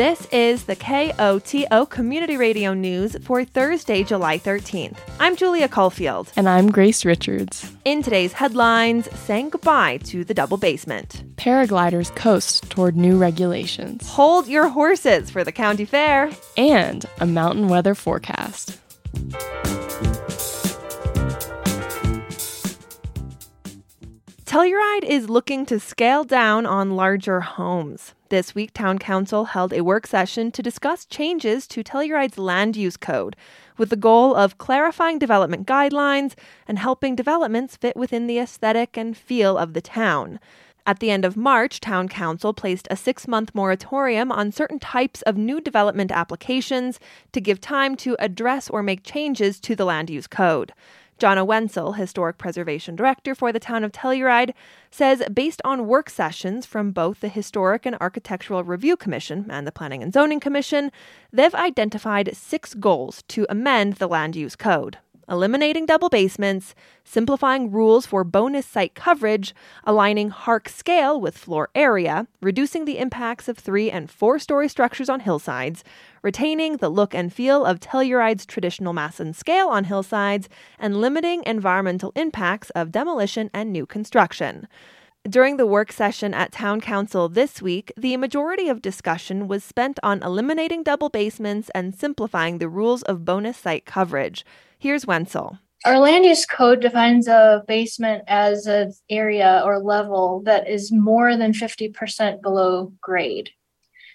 This is the KOTO Community Radio News for Thursday, July 13th. I'm Julia Caulfield. And I'm Grace Richards. In today's headlines, saying goodbye to the double basement. Paragliders coast toward new regulations. Hold your horses for the county fair. And a mountain weather forecast. Telluride is looking to scale down on larger homes. This week, Town Council held a work session to discuss changes to Telluride's land use code, with the goal of clarifying development guidelines and helping developments fit within the aesthetic and feel of the town. At the end of March, Town Council placed a six month moratorium on certain types of new development applications to give time to address or make changes to the land use code. Jonna Wenzel, Historic Preservation Director for the town of Telluride, says based on work sessions from both the Historic and Architectural Review Commission and the Planning and Zoning Commission, they've identified six goals to amend the land use code eliminating double basements, simplifying rules for bonus site coverage, aligning HARC scale with floor area, reducing the impacts of three and four story structures on hillsides, retaining the look and feel of Telluride's traditional mass and scale on hillsides, and limiting environmental impacts of demolition and new construction. During the work session at Town Council this week, the majority of discussion was spent on eliminating double basements and simplifying the rules of bonus site coverage. Here's Wenzel. Our land use code defines a basement as an area or level that is more than 50% below grade.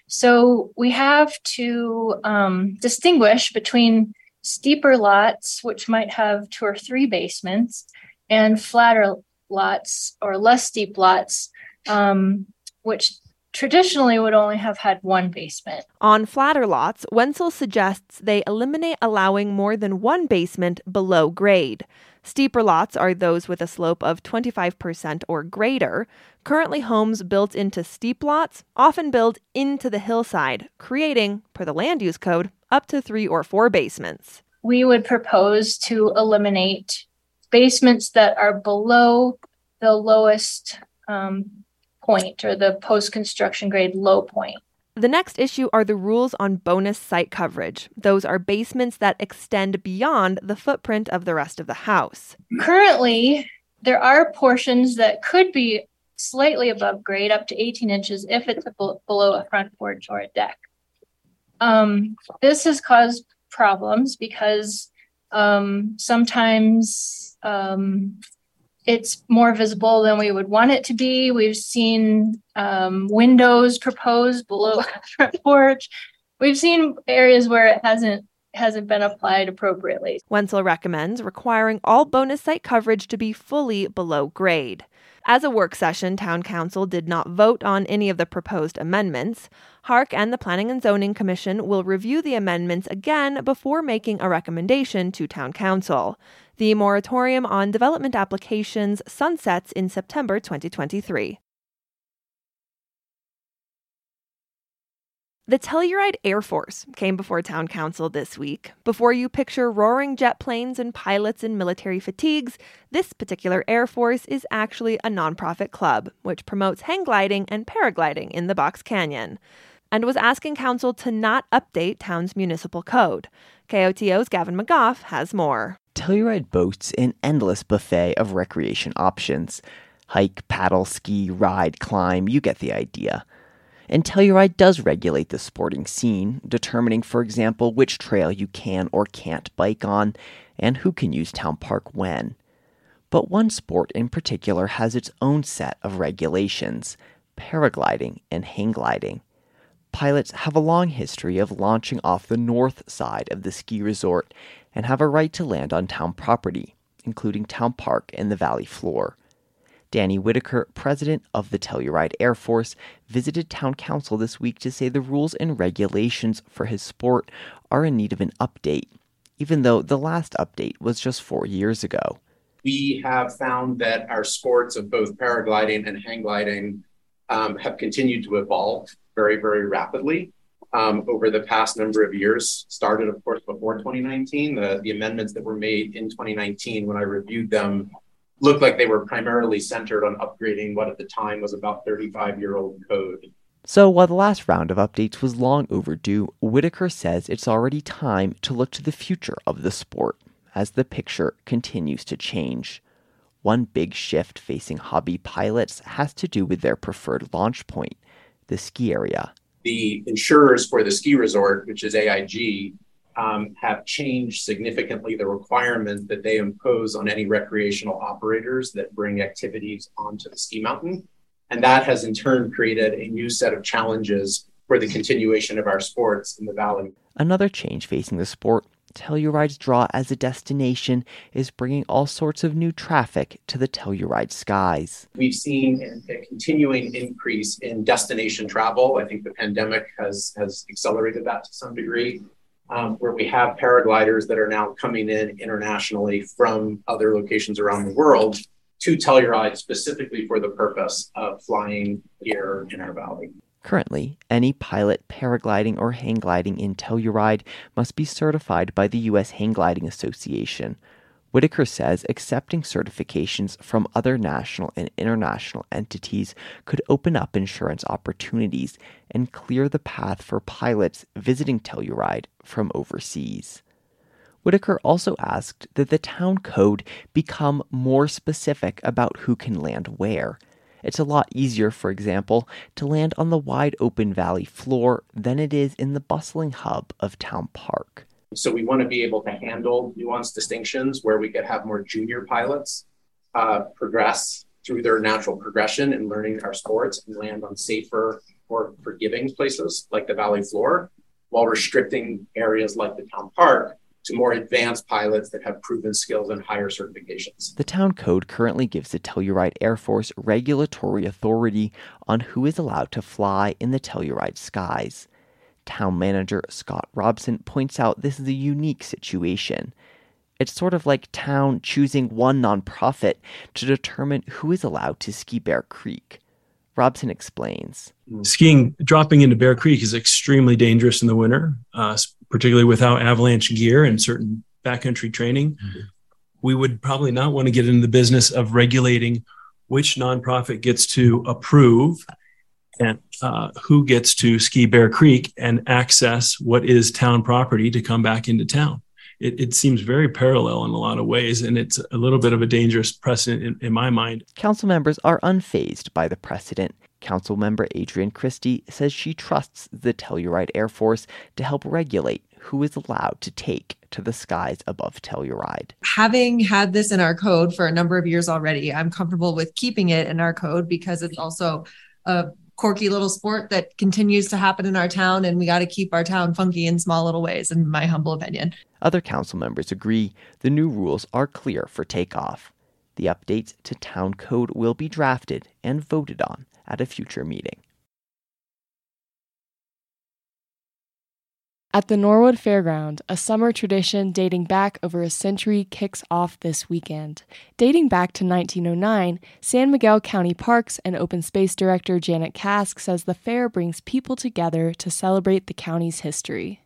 So we have to um, distinguish between steeper lots, which might have two or three basements, and flatter lots or less steep lots, um, which traditionally would only have had one basement. On flatter lots, Wenzel suggests they eliminate allowing more than one basement below grade. Steeper lots are those with a slope of 25% or greater. Currently, homes built into steep lots often build into the hillside, creating, per the land use code, up to three or four basements. We would propose to eliminate basements that are below the lowest um, point or the post construction grade low point. The next issue are the rules on bonus site coverage. Those are basements that extend beyond the footprint of the rest of the house. Currently, there are portions that could be slightly above grade, up to 18 inches, if it's below a front porch or a deck. Um, this has caused problems because um, sometimes um, it's more visible than we would want it to be. We've seen um, windows proposed below the front porch. We've seen areas where it hasn't hasn't been applied appropriately. Wenzel recommends requiring all bonus site coverage to be fully below grade. As a work session, Town Council did not vote on any of the proposed amendments. HARC and the Planning and Zoning Commission will review the amendments again before making a recommendation to Town Council. The moratorium on development applications sunsets in September 2023. The Telluride Air Force came before Town Council this week. Before you picture roaring jet planes and pilots in military fatigues, this particular Air Force is actually a nonprofit club which promotes hang gliding and paragliding in the Box Canyon and was asking Council to not update town's municipal code. KOTO's Gavin McGough has more. Telluride boasts an endless buffet of recreation options hike, paddle, ski, ride, climb, you get the idea. And Telluride does regulate the sporting scene, determining, for example, which trail you can or can't bike on and who can use Town Park when. But one sport in particular has its own set of regulations paragliding and hang gliding. Pilots have a long history of launching off the north side of the ski resort and have a right to land on town property, including Town Park and the valley floor. Danny Whitaker, president of the Telluride Air Force, visited town council this week to say the rules and regulations for his sport are in need of an update, even though the last update was just four years ago. We have found that our sports of both paragliding and hang gliding um, have continued to evolve very, very rapidly um, over the past number of years. Started, of course, before 2019. The, the amendments that were made in 2019, when I reviewed them, looked like they were primarily centered on upgrading what at the time was about 35 year old code. So while the last round of updates was long overdue, Whitaker says it's already time to look to the future of the sport as the picture continues to change. One big shift facing hobby pilots has to do with their preferred launch point, the ski area. The insurers for the ski resort, which is AIG, um, have changed significantly the requirement that they impose on any recreational operators that bring activities onto the ski mountain. And that has in turn created a new set of challenges for the continuation of our sports in the valley. Another change facing the sport, Telluride's draw as a destination is bringing all sorts of new traffic to the Telluride skies. We've seen a continuing increase in destination travel. I think the pandemic has, has accelerated that to some degree. Um, where we have paragliders that are now coming in internationally from other locations around the world to Telluride specifically for the purpose of flying here in our valley. Currently, any pilot paragliding or hang gliding in Telluride must be certified by the U.S. Hang Gliding Association. Whitaker says accepting certifications from other national and international entities could open up insurance opportunities and clear the path for pilots visiting Telluride from overseas. Whitaker also asked that the town code become more specific about who can land where. It's a lot easier, for example, to land on the wide open valley floor than it is in the bustling hub of Town Park. So we want to be able to handle nuanced distinctions where we could have more junior pilots uh, progress through their natural progression in learning our sports and land on safer, more forgiving places like the valley floor, while restricting areas like the town park to more advanced pilots that have proven skills and higher certifications. The town code currently gives the Telluride Air Force regulatory authority on who is allowed to fly in the Telluride skies. Town manager Scott Robson points out this is a unique situation. It's sort of like town choosing one nonprofit to determine who is allowed to ski Bear Creek. Robson explains. Skiing, dropping into Bear Creek is extremely dangerous in the winter, uh, particularly without avalanche gear and certain backcountry training. Mm-hmm. We would probably not want to get into the business of regulating which nonprofit gets to approve and uh, who gets to ski Bear Creek and access what is town property to come back into town. It, it, seems very parallel in a lot of ways, and it's a little bit of a dangerous precedent in, in my mind. Council members are unfazed by the precedent Council member Adrienne Christie says she trusts the Telluride Air Force to help regulate who is allowed to take to the skies above Telluride. Having had this in our code for a number of years already, I'm comfortable with keeping it in our code because it's also a quirky little sport that continues to happen in our town and we got to keep our town funky in small little ways in my humble opinion. Other council members agree the new rules are clear for takeoff. The updates to town code will be drafted and voted on at a future meeting. At the Norwood Fairground, a summer tradition dating back over a century kicks off this weekend. Dating back to 1909, San Miguel County Parks and Open Space Director Janet Kask says the fair brings people together to celebrate the county's history.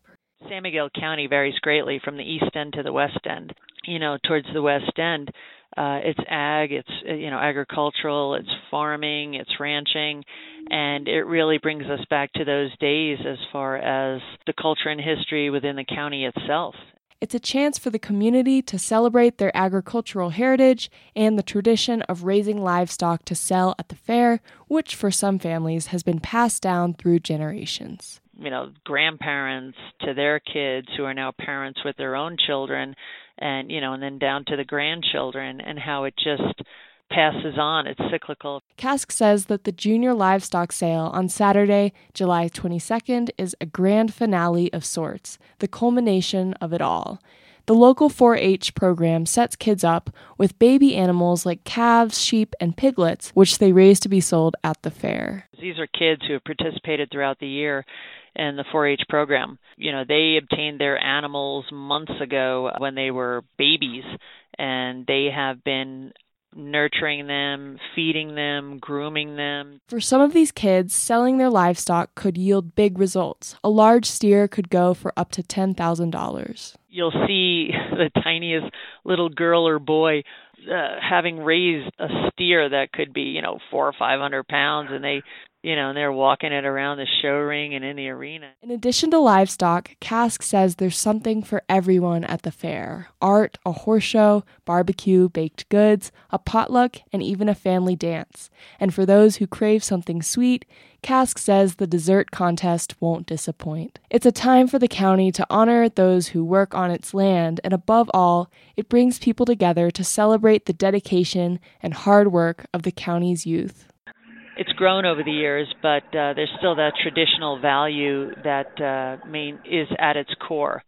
San Miguel County varies greatly from the east end to the west end. You know, towards the west end, uh, it's ag, it's uh, you know agricultural, it's farming, it's ranching, and it really brings us back to those days as far as the culture and history within the county itself. It's a chance for the community to celebrate their agricultural heritage and the tradition of raising livestock to sell at the fair, which for some families has been passed down through generations you know grandparents to their kids who are now parents with their own children and you know and then down to the grandchildren and how it just passes on. It's cyclical. Kask says that the junior livestock sale on Saturday July 22nd is a grand finale of sorts the culmination of it all the local 4 H program sets kids up with baby animals like calves, sheep, and piglets, which they raise to be sold at the fair. These are kids who have participated throughout the year in the 4-H program. You know, they obtained their animals months ago when they were babies and they have been nurturing them, feeding them, grooming them. For some of these kids, selling their livestock could yield big results. A large steer could go for up to $10,000. You'll see the tiniest little girl or boy uh, having raised a steer that could be, you know, four or five hundred pounds, and they you know, and they're walking it around the show ring and in the arena. In addition to livestock, Kask says there's something for everyone at the fair art, a horse show, barbecue, baked goods, a potluck, and even a family dance. And for those who crave something sweet, Kask says the dessert contest won't disappoint. It's a time for the county to honor those who work on its land, and above all, it brings people together to celebrate the dedication and hard work of the county's youth it's grown over the years, but uh, there's still that traditional value that uh, main is at its core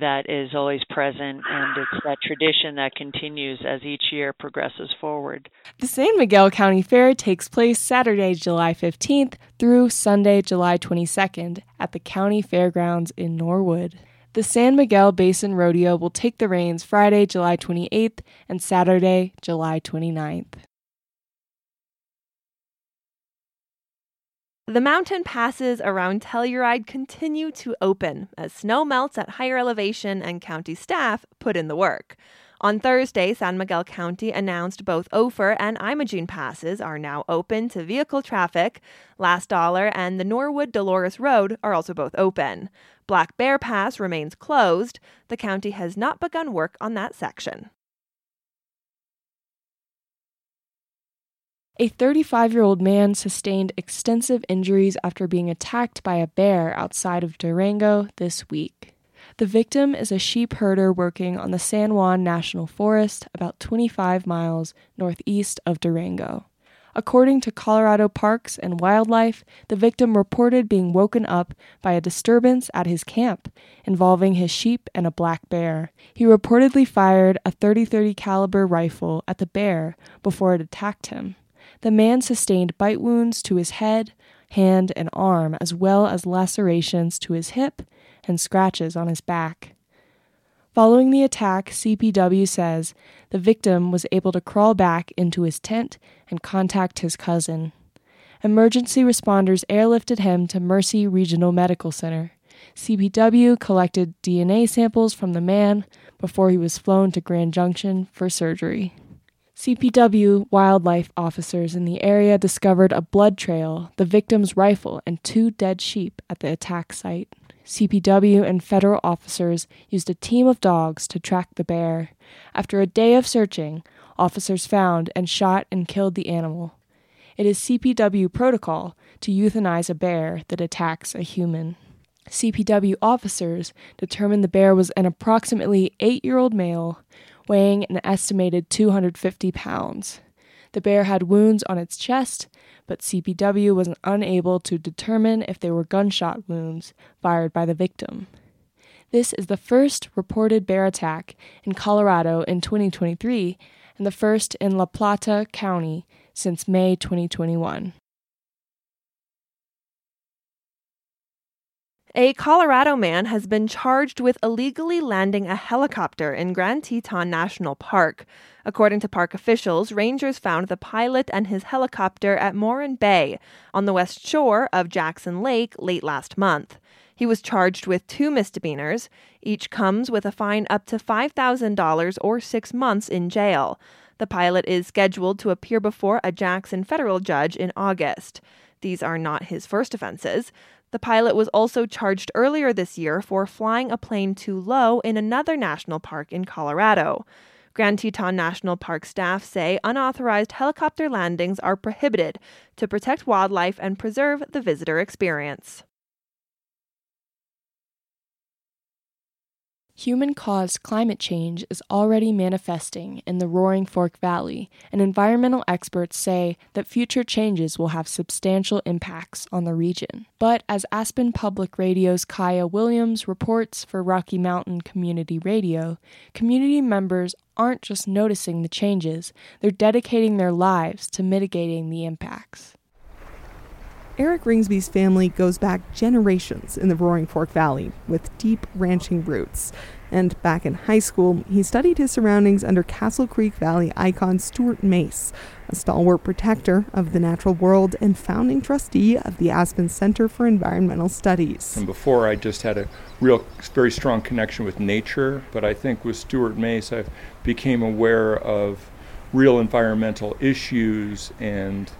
that is always present, and it's that tradition that continues as each year progresses forward. The San Miguel County Fair takes place Saturday, July 15th through Sunday, July 22nd at the county fairgrounds in Norwood. The San Miguel Basin Rodeo will take the reins Friday, July 28th and Saturday, July 29th. The mountain passes around Telluride continue to open as snow melts at higher elevation and county staff put in the work. On Thursday, San Miguel County announced both Ophir and Imogene passes are now open to vehicle traffic. Last Dollar and the Norwood Dolores Road are also both open. Black Bear Pass remains closed. The county has not begun work on that section. A 35 year old man sustained extensive injuries after being attacked by a bear outside of Durango this week. The victim is a sheep herder working on the San Juan National Forest, about 25 miles northeast of Durango. According to Colorado Parks and Wildlife, the victim reported being woken up by a disturbance at his camp involving his sheep and a black bear. He reportedly fired a 30-30 caliber rifle at the bear before it attacked him. The man sustained bite wounds to his head, hand, and arm, as well as lacerations to his hip and scratches on his back. Following the attack, CPW says the victim was able to crawl back into his tent and contact his cousin. Emergency responders airlifted him to Mercy Regional Medical Center. CPW collected DNA samples from the man before he was flown to Grand Junction for surgery. CPW wildlife officers in the area discovered a blood trail, the victim's rifle, and two dead sheep at the attack site. CPW and federal officers used a team of dogs to track the bear. After a day of searching, officers found and shot and killed the animal. It is CPW protocol to euthanize a bear that attacks a human. CPW officers determined the bear was an approximately eight year old male weighing an estimated 250 pounds. The bear had wounds on its chest, but CPW was unable to determine if they were gunshot wounds fired by the victim. This is the first reported bear attack in Colorado in 2023 and the first in La Plata County since May 2021. A Colorado man has been charged with illegally landing a helicopter in Grand Teton National Park. According to park officials, rangers found the pilot and his helicopter at Moran Bay on the west shore of Jackson Lake late last month. He was charged with two misdemeanors. Each comes with a fine up to $5,000 or six months in jail. The pilot is scheduled to appear before a Jackson federal judge in August. These are not his first offenses. The pilot was also charged earlier this year for flying a plane too low in another national park in Colorado. Grand Teton National Park staff say unauthorized helicopter landings are prohibited to protect wildlife and preserve the visitor experience. Human caused climate change is already manifesting in the Roaring Fork Valley, and environmental experts say that future changes will have substantial impacts on the region. But as Aspen Public Radio's Kaya Williams reports for Rocky Mountain Community Radio, community members aren't just noticing the changes, they're dedicating their lives to mitigating the impacts. Eric Ringsby's family goes back generations in the Roaring Fork Valley with deep ranching roots. And back in high school, he studied his surroundings under Castle Creek Valley icon Stuart Mace, a stalwart protector of the natural world and founding trustee of the Aspen Center for Environmental Studies. And before, I just had a real, very strong connection with nature, but I think with Stuart Mace, I became aware of real environmental issues and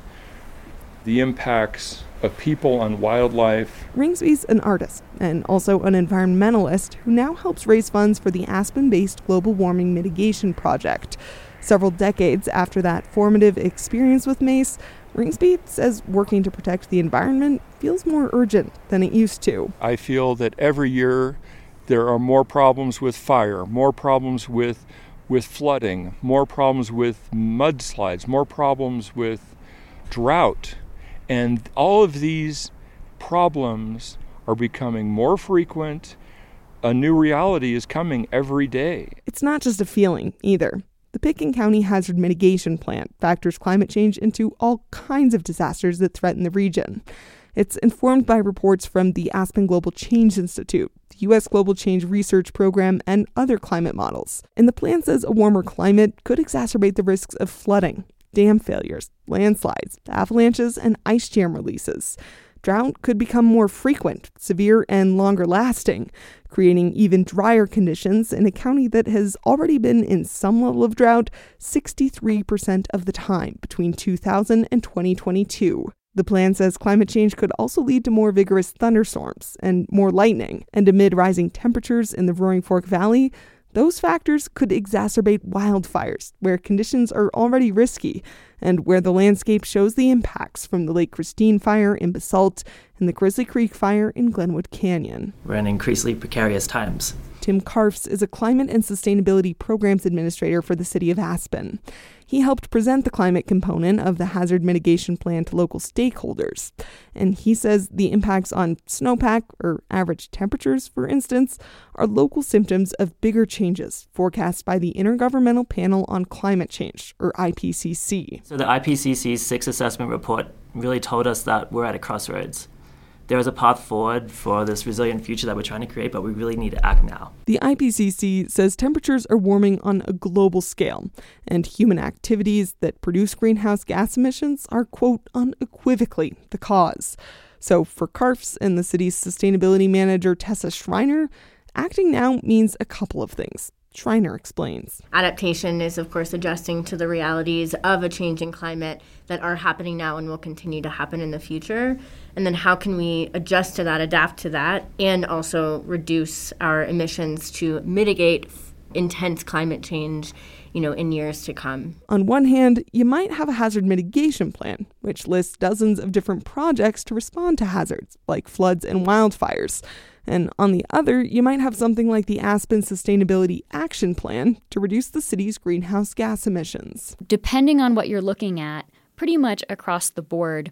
the impacts of people and wildlife. Ringsby's an artist and also an environmentalist who now helps raise funds for the Aspen based global warming mitigation project. Several decades after that formative experience with MACE, Ringsby says working to protect the environment feels more urgent than it used to. I feel that every year there are more problems with fire, more problems with with flooding, more problems with mudslides, more problems with drought. And all of these problems are becoming more frequent. A new reality is coming every day. It's not just a feeling either. The Pitkin County Hazard Mitigation Plan factors climate change into all kinds of disasters that threaten the region. It's informed by reports from the Aspen Global Change Institute, the U.S. Global Change Research Program, and other climate models. And the plan says a warmer climate could exacerbate the risks of flooding, dam failures, landslides, avalanches, and ice jam releases. Drought could become more frequent, severe, and longer lasting, creating even drier conditions in a county that has already been in some level of drought 63% of the time between 2000 and 2022. The plan says climate change could also lead to more vigorous thunderstorms and more lightning, and amid rising temperatures in the Roaring Fork Valley, those factors could exacerbate wildfires, where conditions are already risky, and where the landscape shows the impacts from the Lake Christine fire in Basalt and the Grizzly Creek fire in Glenwood Canyon. We're in increasingly precarious times. Tim Karfs is a climate and sustainability programs administrator for the city of Aspen. He helped present the climate component of the hazard mitigation plan to local stakeholders. And he says the impacts on snowpack, or average temperatures, for instance, are local symptoms of bigger changes forecast by the Intergovernmental Panel on Climate Change, or IPCC. So the IPCC's sixth assessment report really told us that we're at a crossroads there is a path forward for this resilient future that we're trying to create, but we really need to act now. The IPCC says temperatures are warming on a global scale, and human activities that produce greenhouse gas emissions are, quote, unequivocally the cause. So, for Karfs and the city's sustainability manager, Tessa Schreiner, acting now means a couple of things. Schreiner explains. Adaptation is, of course, adjusting to the realities of a changing climate that are happening now and will continue to happen in the future. And then, how can we adjust to that, adapt to that, and also reduce our emissions to mitigate intense climate change you know, in years to come. On one hand, you might have a hazard mitigation plan, which lists dozens of different projects to respond to hazards, like floods and wildfires. And on the other, you might have something like the Aspen Sustainability Action Plan to reduce the city's greenhouse gas emissions. Depending on what you're looking at, pretty much across the board,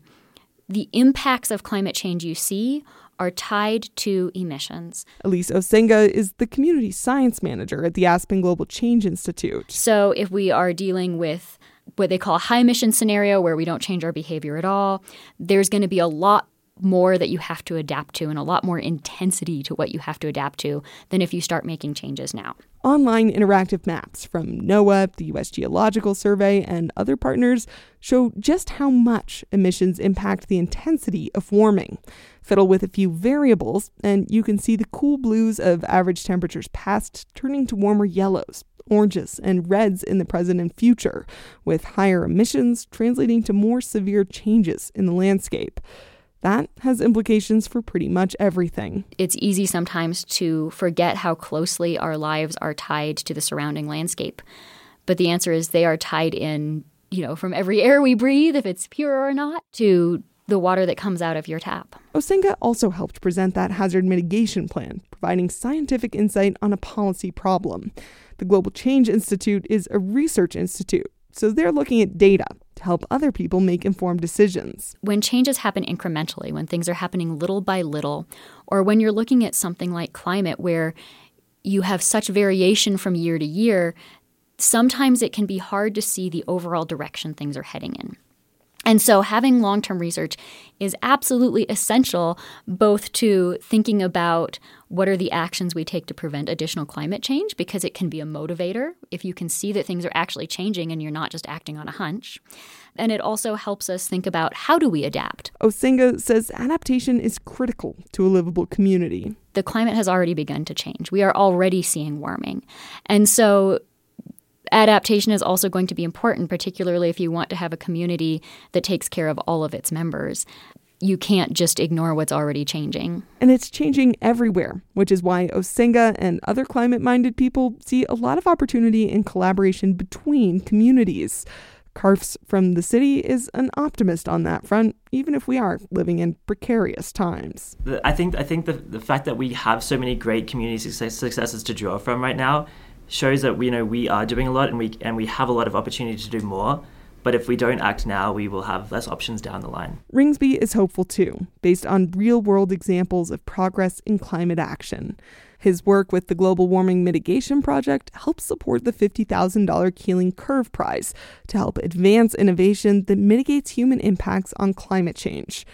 the impacts of climate change you see are tied to emissions. Elise Osenga is the community science manager at the Aspen Global Change Institute. So if we are dealing with what they call a high emission scenario where we don't change our behavior at all, there's going to be a lot more that you have to adapt to and a lot more intensity to what you have to adapt to than if you start making changes now. Online interactive maps from NOAA, the U.S. Geological Survey, and other partners show just how much emissions impact the intensity of warming. Fiddle with a few variables, and you can see the cool blues of average temperatures past turning to warmer yellows, oranges, and reds in the present and future, with higher emissions translating to more severe changes in the landscape. That has implications for pretty much everything. It's easy sometimes to forget how closely our lives are tied to the surrounding landscape. But the answer is they are tied in, you know, from every air we breathe, if it's pure or not, to the water that comes out of your tap. Osenga also helped present that hazard mitigation plan, providing scientific insight on a policy problem. The Global Change Institute is a research institute, so they're looking at data to help other people make informed decisions. When changes happen incrementally, when things are happening little by little, or when you're looking at something like climate where you have such variation from year to year, sometimes it can be hard to see the overall direction things are heading in. And so, having long term research is absolutely essential both to thinking about what are the actions we take to prevent additional climate change, because it can be a motivator if you can see that things are actually changing and you're not just acting on a hunch. And it also helps us think about how do we adapt. Osenga says adaptation is critical to a livable community. The climate has already begun to change. We are already seeing warming. And so adaptation is also going to be important, particularly if you want to have a community that takes care of all of its members. you can't just ignore what's already changing. And it's changing everywhere, which is why Osenga and other climate minded people see a lot of opportunity in collaboration between communities. Karfs from the city is an optimist on that front, even if we are living in precarious times. I think I think the, the fact that we have so many great community success, successes to draw from right now shows that we you know we are doing a lot and we and we have a lot of opportunity to do more. But if we don't act now, we will have less options down the line. Ringsby is hopeful too, based on real world examples of progress in climate action. His work with the Global Warming Mitigation Project helps support the $50,000 Keeling Curve Prize to help advance innovation that mitigates human impacts on climate change.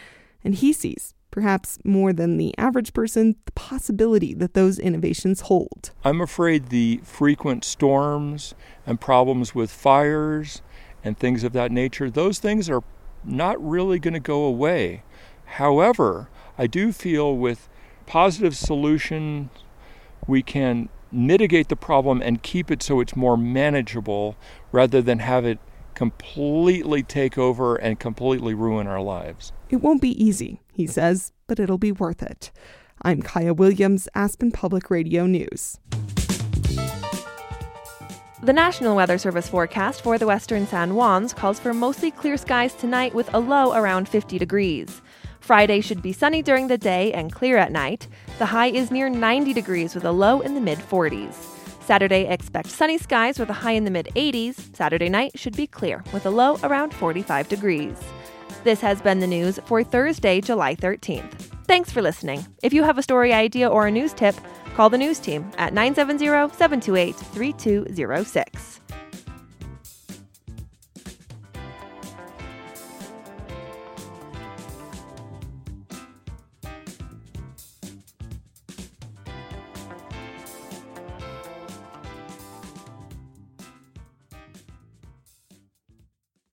And he sees, perhaps more than the average person, the possibility that those innovations hold. I'm afraid the frequent storms and problems with fires and things of that nature, those things are not really going to go away. However, I do feel with positive solutions, we can mitigate the problem and keep it so it's more manageable rather than have it completely take over and completely ruin our lives. It won't be easy, he says, but it'll be worth it. I'm Kaya Williams, Aspen Public Radio News. The National Weather Service forecast for the western San Juans calls for mostly clear skies tonight with a low around 50 degrees. Friday should be sunny during the day and clear at night. The high is near 90 degrees with a low in the mid 40s. Saturday, expect sunny skies with a high in the mid 80s. Saturday night should be clear with a low around 45 degrees. This has been the news for Thursday, July 13th. Thanks for listening. If you have a story idea or a news tip, call the news team at 970 728 3206.